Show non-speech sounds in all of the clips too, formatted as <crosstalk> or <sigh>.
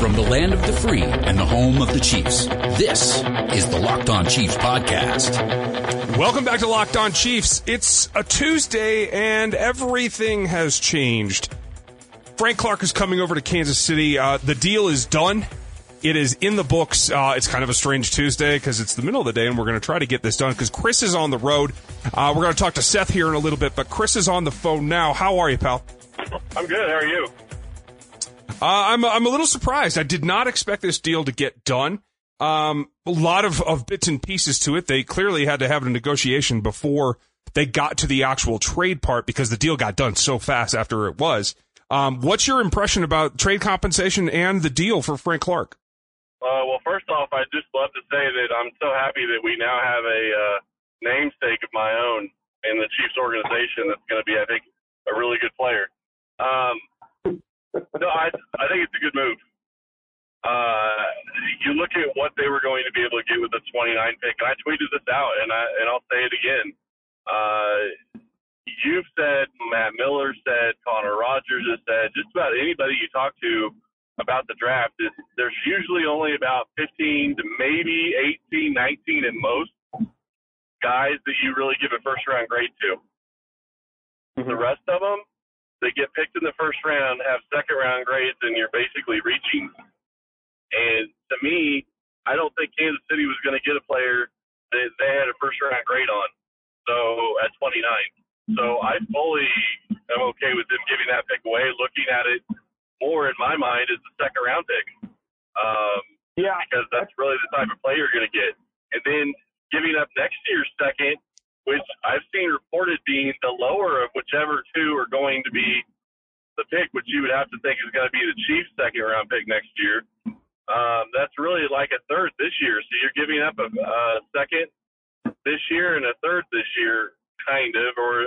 From the land of the free and the home of the Chiefs, this is the Locked On Chiefs podcast. Welcome back to Locked On Chiefs. It's a Tuesday and everything has changed. Frank Clark is coming over to Kansas City. Uh, the deal is done. It is in the books. Uh, it's kind of a strange Tuesday because it's the middle of the day, and we're going to try to get this done because Chris is on the road. Uh, we're going to talk to Seth here in a little bit, but Chris is on the phone now. How are you, pal? I'm good. How are you? Uh, I'm I'm a little surprised. I did not expect this deal to get done. Um, a lot of, of bits and pieces to it. They clearly had to have a negotiation before they got to the actual trade part because the deal got done so fast after it was. Um, what's your impression about trade compensation and the deal for Frank Clark? Uh, well, first off, I'd just love to say that I'm so happy that we now have a uh, namesake of my own in the Chiefs organization that's going to be, I think, a really good player. Um, no, I I think it's a good move. Uh, you look at what they were going to be able to get with the 29 pick, and I tweeted this out, and I and I'll say it again. Uh, you've said, Matt Miller said, Connor Rogers has said, just about anybody you talk to about the draft is there's usually only about 15 to maybe 18, 19 at most guys that you really give a first round grade to. Mm-hmm. The rest of them they get picked in the first round, have second round grades, and you're basically reaching. And to me, I don't think Kansas City was going to get a player that they had a first round grade on. So at 29. So I fully am okay with them giving that pick away, looking at it more in my mind as the second round pick. Um, yeah. Because that's really the type of player you're going to get. And then giving up next year's second which I've seen reported being the lower of whichever two are going to be the pick, which you would have to think is going to be the Chiefs' second round pick next year. Um, that's really like a third this year. So you're giving up a, a second this year and a third this year, kind of, or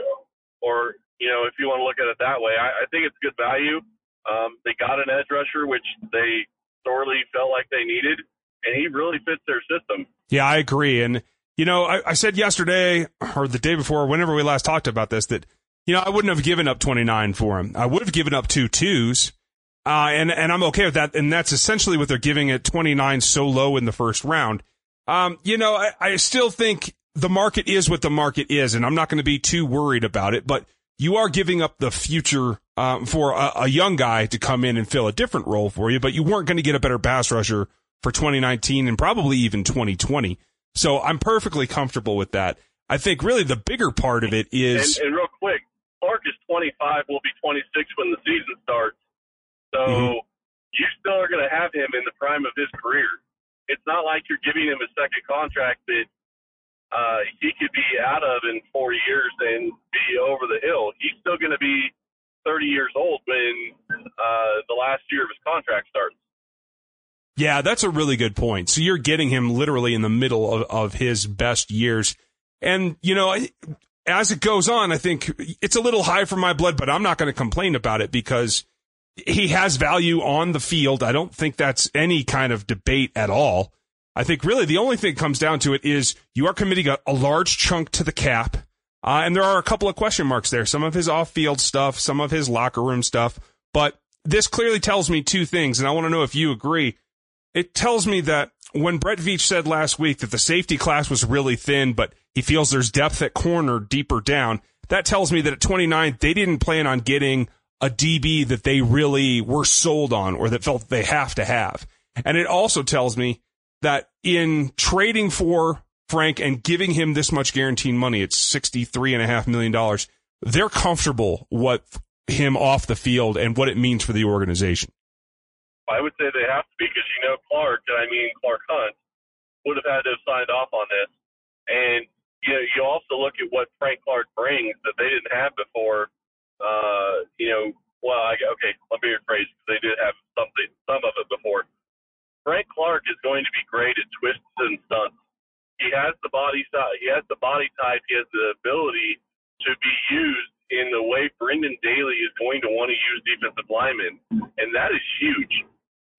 or you know, if you want to look at it that way, I, I think it's good value. Um, they got an edge rusher, which they sorely felt like they needed, and he really fits their system. Yeah, I agree. And you know, I, I said yesterday or the day before, whenever we last talked about this, that you know I wouldn't have given up 29 for him. I would have given up two twos. Uh, and and I'm okay with that. And that's essentially what they're giving at 29 so low in the first round. Um, you know, I, I still think the market is what the market is, and I'm not going to be too worried about it. But you are giving up the future um, for a, a, young guy to come in and fill a different role for you. But you weren't going to get a better pass rusher for 2019 and probably even 2020. So I'm perfectly comfortable with that. I think really the bigger part of it is. And, and real quick, Clark is 25, will be 26 when the season starts. So mm-hmm. you still are going to have him in the prime of his career. It's not like you're giving him a second contract that uh, he could be out of in four years and be over the hill. He's still going to be 30 years old when uh, the last year of his contract starts. Yeah, that's a really good point. So you're getting him literally in the middle of, of his best years. And, you know, as it goes on, I think it's a little high for my blood, but I'm not going to complain about it because he has value on the field. I don't think that's any kind of debate at all. I think really the only thing comes down to it is you are committing a, a large chunk to the cap. Uh, and there are a couple of question marks there. Some of his off field stuff, some of his locker room stuff. But this clearly tells me two things, and I want to know if you agree it tells me that when Brett Veach said last week that the safety class was really thin, but he feels there's depth at corner deeper down, that tells me that at 29, they didn't plan on getting a DB that they really were sold on or that felt they have to have. And it also tells me that in trading for Frank and giving him this much guaranteed money, it's $63.5 million, they're comfortable with him off the field and what it means for the organization. I would say they have to be because you know Clark, and I mean Clark Hunt, would have had to have signed off on this. And you know, you also look at what Frank Clark brings that they didn't have before. Uh, you know, well, I, okay, let me rephrase because they did have something, some of it before. Frank Clark is going to be great at twists and stunts. He has the body size, he has the body type, he has the ability to be used in the way Brendan Daley is going to want to use defensive linemen, and that is huge.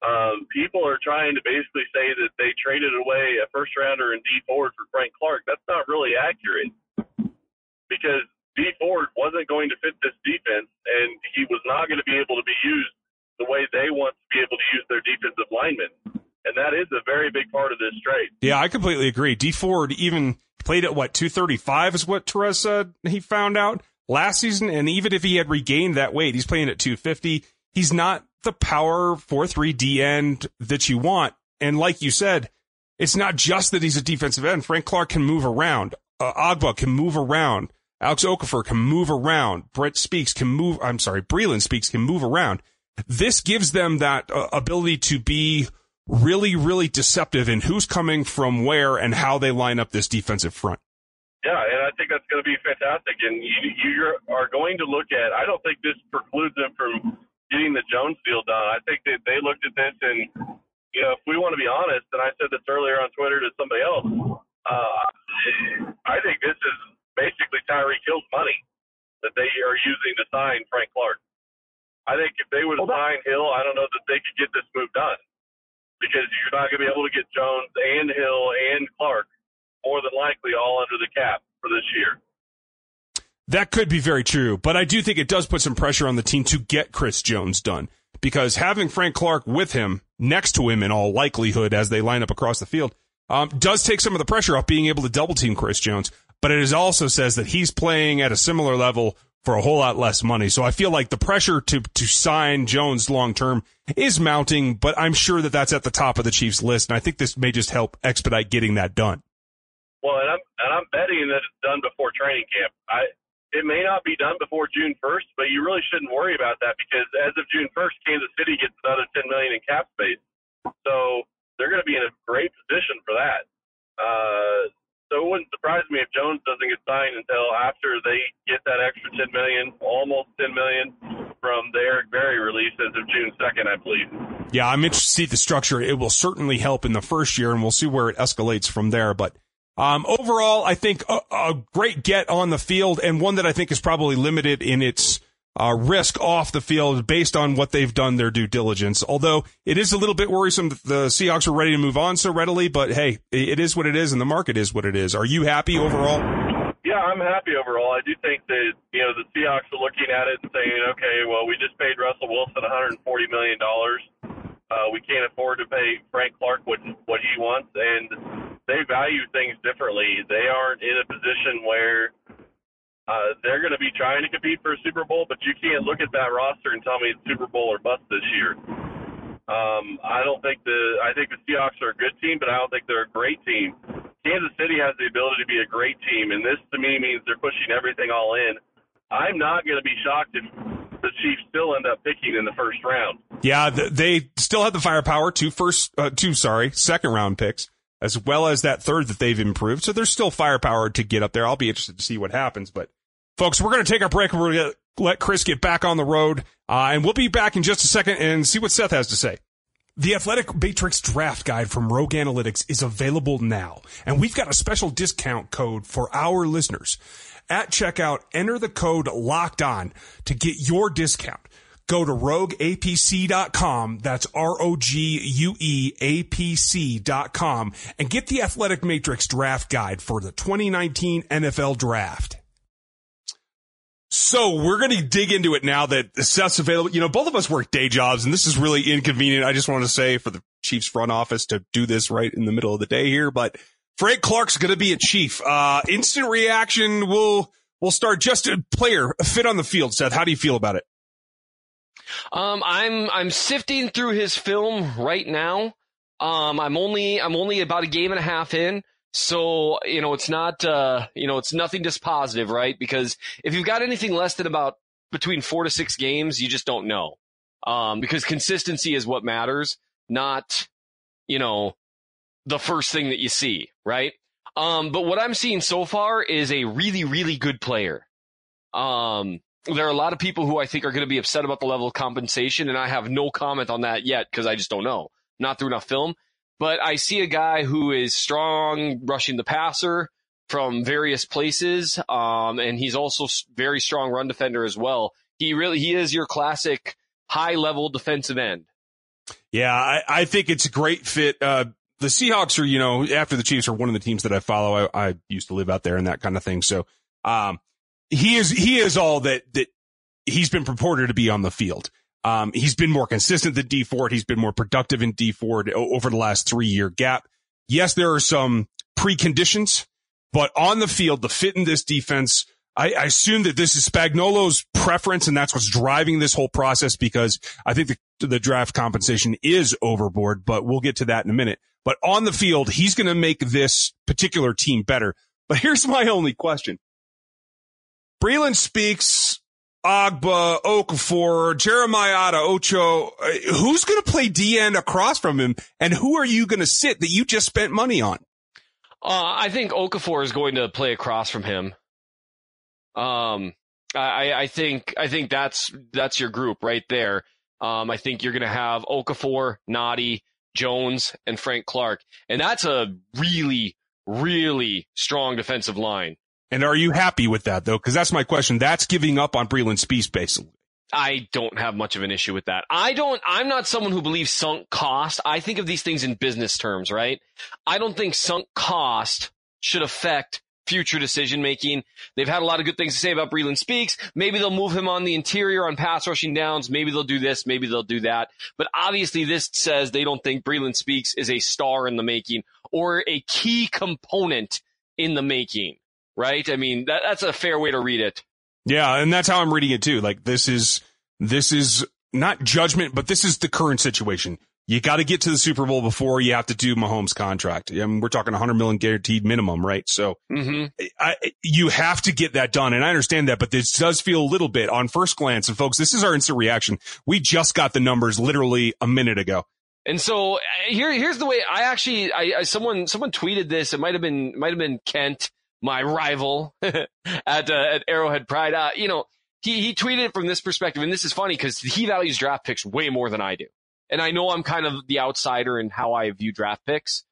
Um, people are trying to basically say that they traded away a first rounder and D Ford for Frank Clark. That's not really accurate because D Ford wasn't going to fit this defense, and he was not going to be able to be used the way they want to be able to use their defensive linemen. And that is a very big part of this trade. Yeah, I completely agree. D Ford even played at what 235 is what Terez said he found out last season, and even if he had regained that weight, he's playing at 250. He's not the power four three D end that you want. And like you said, it's not just that he's a defensive end. Frank Clark can move around. Uh, Ogbah can move around. Alex Okafor can move around. Brett Speaks can move. I'm sorry, Breeland Speaks can move around. This gives them that uh, ability to be really, really deceptive in who's coming from where and how they line up this defensive front. Yeah, and I think that's going to be fantastic. And you, you are going to look at. I don't think this precludes them from getting the Jones deal done. I think that they looked at this and, you know, if we want to be honest, and I said this earlier on Twitter to somebody else, uh, I think this is basically Tyreek Hill's money that they are using to sign Frank Clark. I think if they would well, signed Hill, I don't know that they could get this move done because you're not going to be able to get Jones and Hill and Clark more than likely all under the cap for this year. That could be very true, but I do think it does put some pressure on the team to get Chris Jones done because having Frank Clark with him, next to him in all likelihood as they line up across the field, um, does take some of the pressure off being able to double team Chris Jones. But it also says that he's playing at a similar level for a whole lot less money. So I feel like the pressure to to sign Jones long term is mounting, but I'm sure that that's at the top of the Chiefs list, and I think this may just help expedite getting that done. Well, and I'm and I'm betting that it's done before training camp. I it may not be done before June 1st, but you really shouldn't worry about that because as of June 1st, Kansas City gets another 10 million in cap space, so they're going to be in a great position for that. Uh, so it wouldn't surprise me if Jones doesn't get signed until after they get that extra 10 million, almost 10 million from the Eric Berry release as of June 2nd, I believe. Yeah, I'm interested to see the structure. It will certainly help in the first year, and we'll see where it escalates from there. But um, overall, I think a, a, great get on the field and one that I think is probably limited in its uh, risk off the field based on what they've done their due diligence. Although it is a little bit worrisome that the Seahawks are ready to move on so readily, but hey, it is what it is and the market is what it is. Are you happy overall? Yeah, I'm happy overall. I do think that, you know, the Seahawks are looking at it and saying, okay, well, we just paid Russell Wilson $140 million. Uh, we can't afford to pay Frank Clark what, what he wants. And they value things differently. They aren't in a position where uh, they're going to be trying to compete for a Super Bowl, but you can't look at that roster and tell me it's Super Bowl or bust this year. Um, I don't think the I think the Seahawks are a good team, but I don't think they're a great team. Kansas City has the ability to be a great team, and this to me means they're pushing everything all in. I'm not going to be shocked if the Chiefs still end up picking in the first round. Yeah, they still have the firepower. Two first, uh, two sorry, second round picks as well as that third that they've improved. So there's still firepower to get up there. I'll be interested to see what happens. But folks, we're going to take our break. And we're going to let Chris get back on the road. Uh, and we'll be back in just a second and see what Seth has to say. The Athletic Matrix Draft Guide from Rogue Analytics is available now, and we've got a special discount code for our listeners. At checkout, enter the code LOCKED ON to get your discount. Go to rogueapc.com. That's R-O-G-U-E-A-P-C.com and get the Athletic Matrix draft guide for the 2019 NFL draft. So we're going to dig into it now that Seth's available. You know, both of us work day jobs and this is really inconvenient. I just want to say for the Chiefs front office to do this right in the middle of the day here, but Frank Clark's going to be a chief. Uh, instant reaction. We'll, we'll start just a player a fit on the field. Seth, how do you feel about it? Um, I'm I'm sifting through his film right now. Um, I'm only I'm only about a game and a half in, so you know it's not uh, you know it's nothing dispositive, right? Because if you've got anything less than about between four to six games, you just don't know. Um, because consistency is what matters, not you know the first thing that you see, right? Um, but what I'm seeing so far is a really really good player. Um, there are a lot of people who I think are going to be upset about the level of compensation, and I have no comment on that yet because I just don't know. Not through enough film. But I see a guy who is strong rushing the passer from various places, um, and he's also very strong run defender as well. He really he is your classic high level defensive end. Yeah, I, I think it's a great fit. Uh, the Seahawks are, you know, after the Chiefs are one of the teams that I follow. I, I used to live out there and that kind of thing. So, um, he is he is all that that he's been purported to be on the field. Um, he's been more consistent than D Ford. He's been more productive in D Ford over the last three year gap. Yes, there are some preconditions, but on the field, the fit in this defense, I, I, assume that this is Spagnuolo's preference and that's what's driving this whole process because I think the, the draft compensation is overboard, but we'll get to that in a minute. But on the field, he's going to make this particular team better. But here's my only question. Breeland Speaks, Ogbah, Okafor, Jeremiah Ocho. Uh, who's going to play D end across from him? And who are you going to sit that you just spent money on? Uh, I think Okafor is going to play across from him. Um, I, I think I think that's that's your group right there. Um, I think you're going to have Okafor, Nnadi, Jones, and Frank Clark, and that's a really really strong defensive line. And are you happy with that though? Because that's my question. That's giving up on Breeland Speaks basically. I don't have much of an issue with that. I don't, I'm not someone who believes sunk cost. I think of these things in business terms, right? I don't think sunk cost should affect future decision making. They've had a lot of good things to say about Breeland Speaks. Maybe they'll move him on the interior on pass rushing downs. Maybe they'll do this. Maybe they'll do that. But obviously this says they don't think Breeland Speaks is a star in the making or a key component in the making, right? I mean, that, that's a fair way to read it. Yeah. And that's how I'm reading it too. Like this is, this is not judgment, but this is the current situation you got to get to the Super Bowl before you have to do Mahomes' contract. I mean, we're talking 100 million guaranteed minimum, right? So mm-hmm. I, you have to get that done. And I understand that, but this does feel a little bit on first glance. And folks, this is our instant reaction. We just got the numbers literally a minute ago. And so here, here's the way I actually, I, I someone, someone tweeted this. It might have been, might have been Kent, my rival <laughs> at, uh, at Arrowhead Pride. Uh, you know, he, he tweeted it from this perspective. And this is funny because he values draft picks way more than I do. And I know I'm kind of the outsider in how I view draft picks,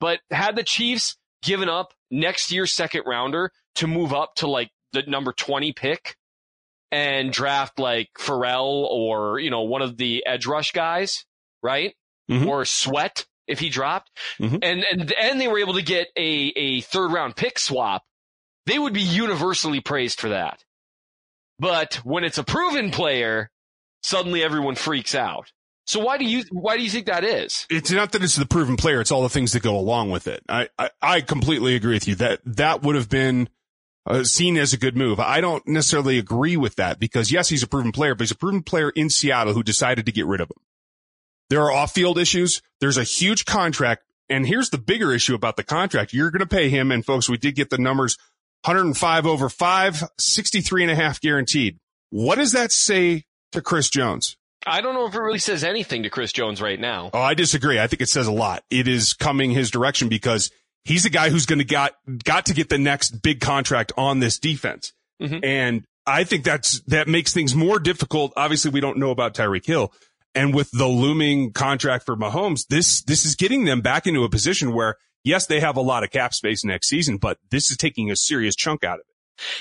but had the Chiefs given up next year's second rounder to move up to like the number 20 pick and draft like Ferrell or, you know, one of the edge rush guys, right? Mm-hmm. Or Sweat if he dropped. Mm-hmm. And, and, and they were able to get a, a third round pick swap. They would be universally praised for that. But when it's a proven player, suddenly everyone freaks out. So why do you why do you think that is? It's not that it's the proven player; it's all the things that go along with it. I I, I completely agree with you that that would have been uh, seen as a good move. I don't necessarily agree with that because yes, he's a proven player, but he's a proven player in Seattle who decided to get rid of him. There are off-field issues. There's a huge contract, and here's the bigger issue about the contract: you're going to pay him, and folks, we did get the numbers: 105 over five, 63 and a half guaranteed. What does that say to Chris Jones? I don't know if it really says anything to Chris Jones right now. Oh, I disagree. I think it says a lot. It is coming his direction because he's a guy who's going to got got to get the next big contract on this defense. Mm-hmm. And I think that's that makes things more difficult. Obviously, we don't know about Tyreek Hill. And with the looming contract for Mahomes, this this is getting them back into a position where yes, they have a lot of cap space next season, but this is taking a serious chunk out of it.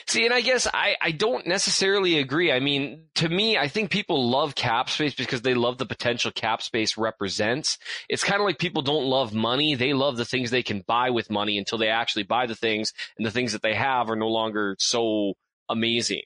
See, and I guess I, I don't necessarily agree. I mean, to me, I think people love cap space because they love the potential cap space represents. It's kind of like people don't love money. They love the things they can buy with money until they actually buy the things and the things that they have are no longer so amazing.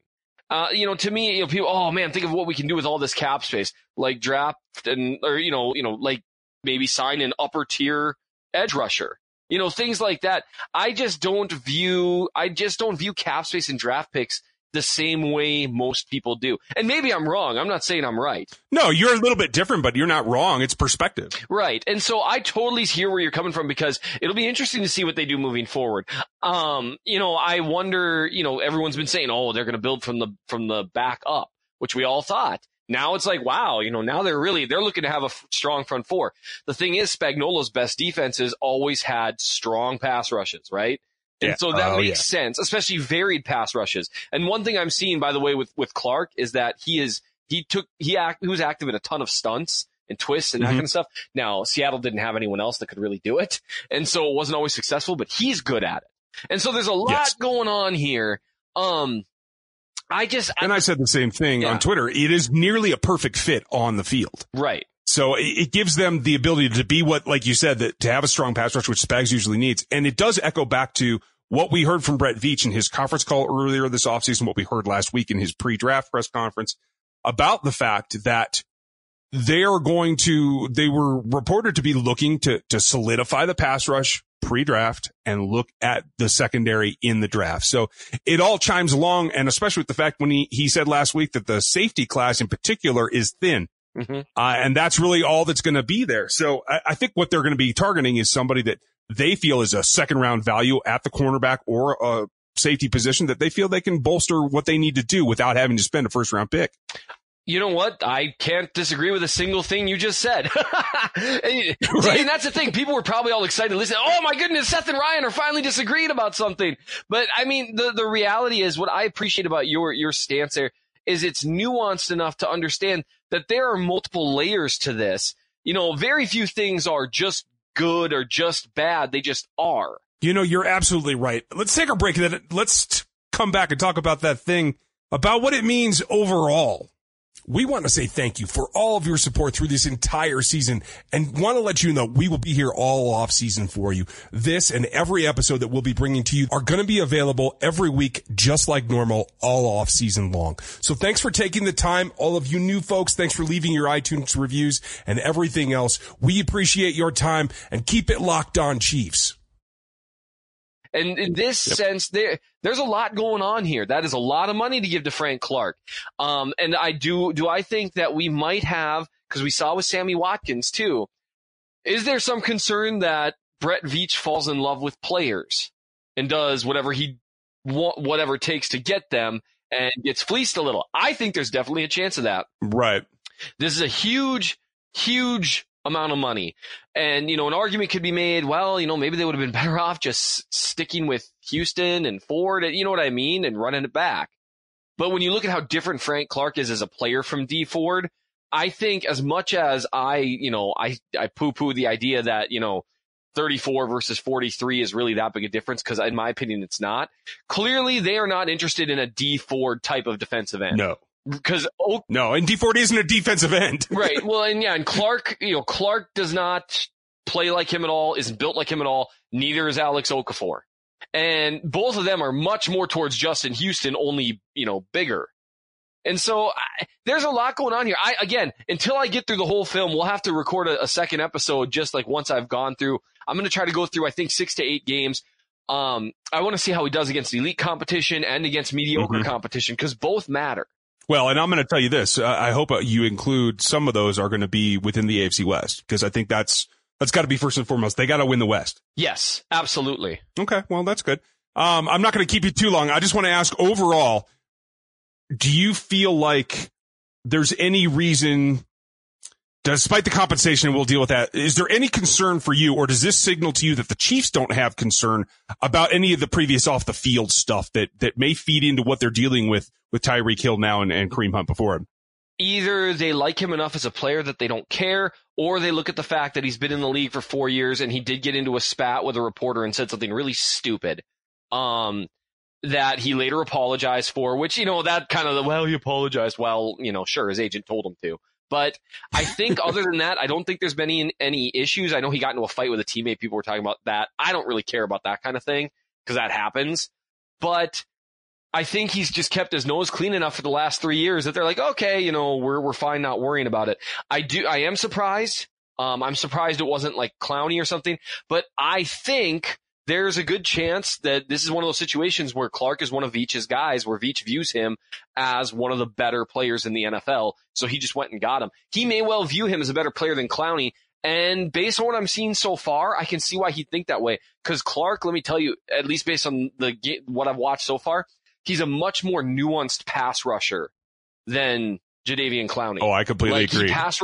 Uh, you know, to me, you know, people, oh man, think of what we can do with all this cap space, like draft and, or, you know, you know, like maybe sign an upper tier edge rusher you know, things like that. I just don't view, I just don't view cap space and draft picks the same way most people do. And maybe I'm wrong. I'm not saying I'm right. No, you're a little bit different, but you're not wrong. It's perspective. Right. And so I totally hear where you're coming from because it'll be interesting to see what they do moving forward. Um, you know, I wonder, you know, everyone's been saying, oh, they're going to build from the, from the back up, which we all thought. Now it's like, wow, you know, now they're really, they're looking to have a f- strong front four. The thing is, Spagnuolo's best defenses always had strong pass rushes, right? And yeah. so that oh, makes yeah. sense, especially varied pass rushes. And one thing I'm seeing, by the way, with, with Clark is that he is, he took, he act, he was active in a ton of stunts and twists and that mm-hmm. kind of stuff. Now, Seattle didn't have anyone else that could really do it. And so it wasn't always successful, but he's good at it. And so there's a lot yes. going on here. Um, I just and I, I said the same thing yeah. on Twitter. It is nearly a perfect fit on the field. Right. So it gives them the ability to be what, like you said, that to have a strong pass rush, which Spags usually needs. And it does echo back to what we heard from Brett Veach in his conference call earlier this offseason, what we heard last week in his pre-draft press conference. about the fact that they are going to, they were reported to be looking to, to solidify the pass rush pre-draft and look at the secondary in the draft. So it all chimes along. And especially with the fact when he, he said last week that the safety class in particular is thin. Mm-hmm. Uh, and that's really all that's going to be there. So I, I think what they're going to be targeting is somebody that they feel is a second round value at the cornerback or a safety position that they feel they can bolster what they need to do without having to spend a first round pick. You know what? I can't disagree with a single thing you just said. <laughs> and, <laughs> right? and that's the thing. People were probably all excited to listen. Oh my goodness, Seth and Ryan are finally disagreeing about something. But I mean, the, the reality is what I appreciate about your, your stance there is it's nuanced enough to understand that there are multiple layers to this. You know, very few things are just good or just bad. They just are. You know, you're absolutely right. Let's take a break then let's come back and talk about that thing about what it means overall we want to say thank you for all of your support through this entire season and want to let you know we will be here all off season for you. This and every episode that we'll be bringing to you are going to be available every week, just like normal, all off season long. So thanks for taking the time. All of you new folks, thanks for leaving your iTunes reviews and everything else. We appreciate your time and keep it locked on Chiefs. And in this yep. sense, there there's a lot going on here. That is a lot of money to give to Frank Clark. Um, and I do do I think that we might have because we saw with Sammy Watkins too. Is there some concern that Brett Veach falls in love with players and does whatever he whatever it takes to get them and gets fleeced a little? I think there's definitely a chance of that. Right. This is a huge, huge amount of money. And, you know, an argument could be made, well, you know, maybe they would have been <laughs> better off just sticking with Houston and Ford, you know what I mean, and running it back. But when you look at how different Frank Clark is as a player from D Ford, I think as much as I, you know, I, I poo poo the idea that, you know, 34 versus 43 is really that big a difference because in my opinion, it's not. Clearly they are not interested in a Dee Ford type of defensive end. No because no, and Dee Ford isn't a defensive end, <laughs> right? Well, and yeah, and Clark, you know, Clark does not play like him at all, isn't built like him at all. Neither is Alex Okafor, and both of them are much more towards Justin Houston, only you know bigger. And so I, there's a lot going on here. I again, until I get through the whole film, we'll have to record a, a second episode. Just like once I've gone through, I'm going to try to go through. I think six to eight games. Um, I want to see how he does against elite competition and against mediocre mm-hmm. competition because both matter. Well, and I'm going to tell you this. I hope you include some of those are going to be within the AFC West because I think that's that's got to be first and foremost. They got to win the West. Yes, absolutely. Okay, well that's good. Um, I'm not going to keep you too long. I just want to ask overall, do you feel like there's any reason despite the compensation, we'll deal with that. Is there any concern for you, or does this signal to you that the Chiefs don't have concern about any of the previous off the field stuff that that may feed into what they're dealing with with Tyreek Hill now and, and Kareem Hunt before him? Either they like him enough as a player that they don't care, or they look at the fact that he's been in the league for four years and he did get into a spat with a reporter and said something really stupid. Um, that he later apologized for, which, you know, that kind of, well, he apologized. Well, you know, sure, his agent told him to. But I think other than that, I don't think there's been any, any issues. I know he got into a fight with a teammate. People were talking about that. I don't really care about that kind of thing because that happens. But I think he's just kept his nose clean enough for the last three years that they're like, okay, you know, we're, we're fine not worrying about it. I do, I am surprised. Um, I'm surprised it wasn't like Clowney or something, but I think there's a good chance that this is one of those situations where Clark is one of Veach's guys, where Veach views him as one of the better players in the NFL. So he just went and got him. He may well view him as a better player than Clowney. And based on what I'm seeing so far, I can see why he'd think that way. Cause Clark, let me tell you, at least based on the what I've watched so far, he's a much more nuanced pass rusher than Jadeveon Clowney. Oh, I completely like, agree. He pass,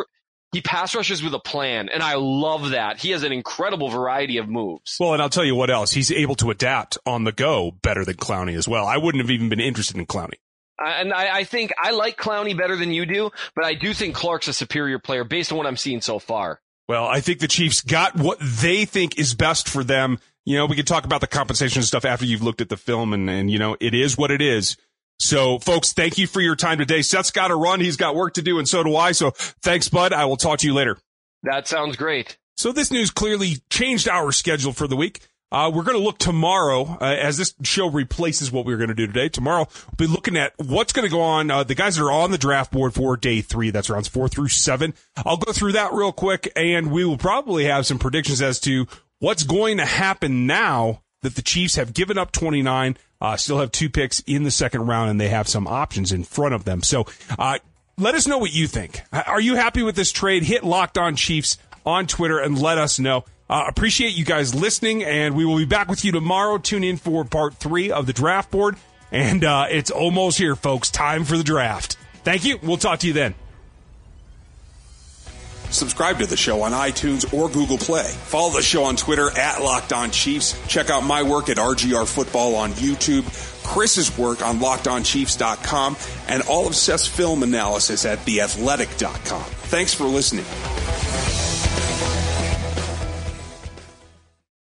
he pass rushes with a plan, and I love that. He has an incredible variety of moves. Well, and I'll tell you what else. He's able to adapt on the go better than Clowney as well. I wouldn't have even been interested in Clowney. And I, I think I like Clowney better than you do, but I do think Clark's a superior player based on what I'm seeing so far. Well, I think the Chiefs got what they think is best for them. You know, we can talk about the compensation stuff after you've looked at the film and, and, you know, it is what it is. So, folks, thank you for your time today. Seth's got to run. He's got work to do, and so do I. So, thanks, bud. I will talk to you later. That sounds great. So, this news clearly changed our schedule for the week. Uh, we're going to look tomorrow uh, as this show replaces what we were going to do today. Tomorrow, we'll be looking at what's going to go on. Uh, the guys that are on the draft board for day three, that's rounds four through seven. I'll go through that real quick, and we will probably have some predictions as to what's going to happen now that the Chiefs have given up 29, uh, still have two picks in the second round, and they have some options in front of them. So, uh, let us know what you think. Are you happy with this trade? Hit Locked On Chiefs on Twitter and let us know. Uh, appreciate you guys listening, and we will be back with you tomorrow. Tune in for part three of the draft board. And uh, it's almost here, folks. Time for the draft. Thank you. We'll talk to you then. Subscribe to the show on iTunes or Google Play. Follow the show on Twitter at Locked On Chiefs. Check out my work at RGR Football on YouTube, Chris's work on LockedOnChiefs.com, and all of Seth's film analysis at TheAthletic.com. Thanks for listening.